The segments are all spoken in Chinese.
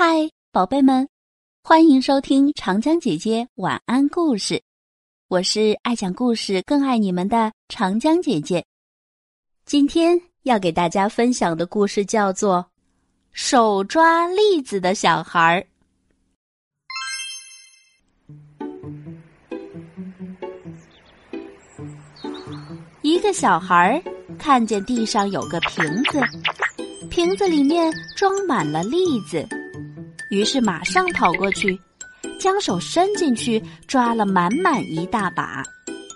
嗨，宝贝们，欢迎收听长江姐姐晚安故事。我是爱讲故事、更爱你们的长江姐姐。今天要给大家分享的故事叫做《手抓栗子的小孩儿》。一个小孩看见地上有个瓶子，瓶子里面装满了栗子。于是马上跑过去，将手伸进去抓了满满一大把。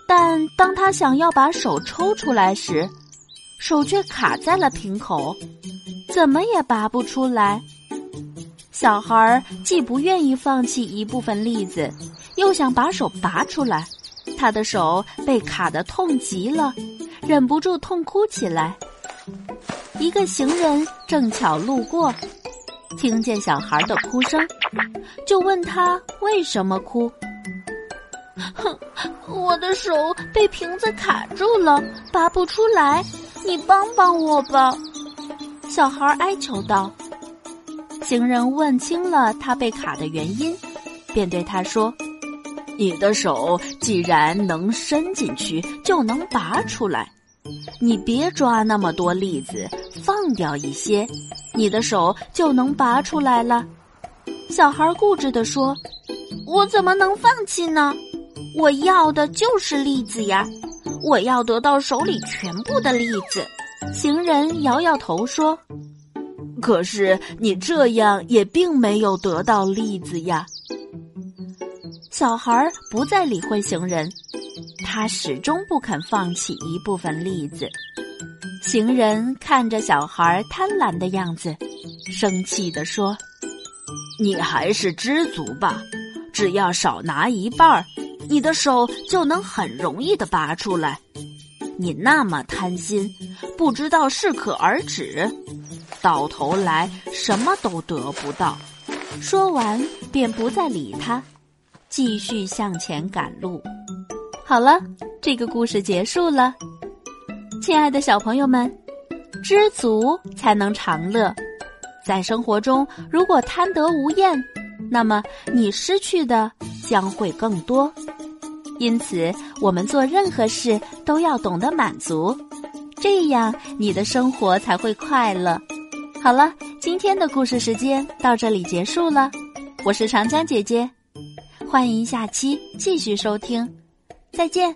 但当他想要把手抽出来时，手却卡在了瓶口，怎么也拔不出来。小孩儿既不愿意放弃一部分栗子，又想把手拔出来，他的手被卡得痛极了，忍不住痛哭起来。一个行人正巧路过。听见小孩的哭声，就问他为什么哭。哼，我的手被瓶子卡住了，拔不出来，你帮帮我吧。小孩哀求道。行人问清了他被卡的原因，便对他说：“你的手既然能伸进去，就能拔出来。你别抓那么多栗子，放掉一些。”你的手就能拔出来了，小孩固执地说：“我怎么能放弃呢？我要的就是栗子呀！我要得到手里全部的栗子。”行人摇摇头说：“可是你这样也并没有得到栗子呀。”小孩不再理会行人，他始终不肯放弃一部分栗子。行人看着小孩贪婪的样子，生气地说：“你还是知足吧，只要少拿一半儿，你的手就能很容易的拔出来。你那么贪心，不知道适可而止，到头来什么都得不到。”说完，便不再理他，继续向前赶路。好了，这个故事结束了。亲爱的小朋友们，知足才能长乐。在生活中，如果贪得无厌，那么你失去的将会更多。因此，我们做任何事都要懂得满足，这样你的生活才会快乐。好了，今天的故事时间到这里结束了。我是长江姐姐，欢迎下期继续收听，再见。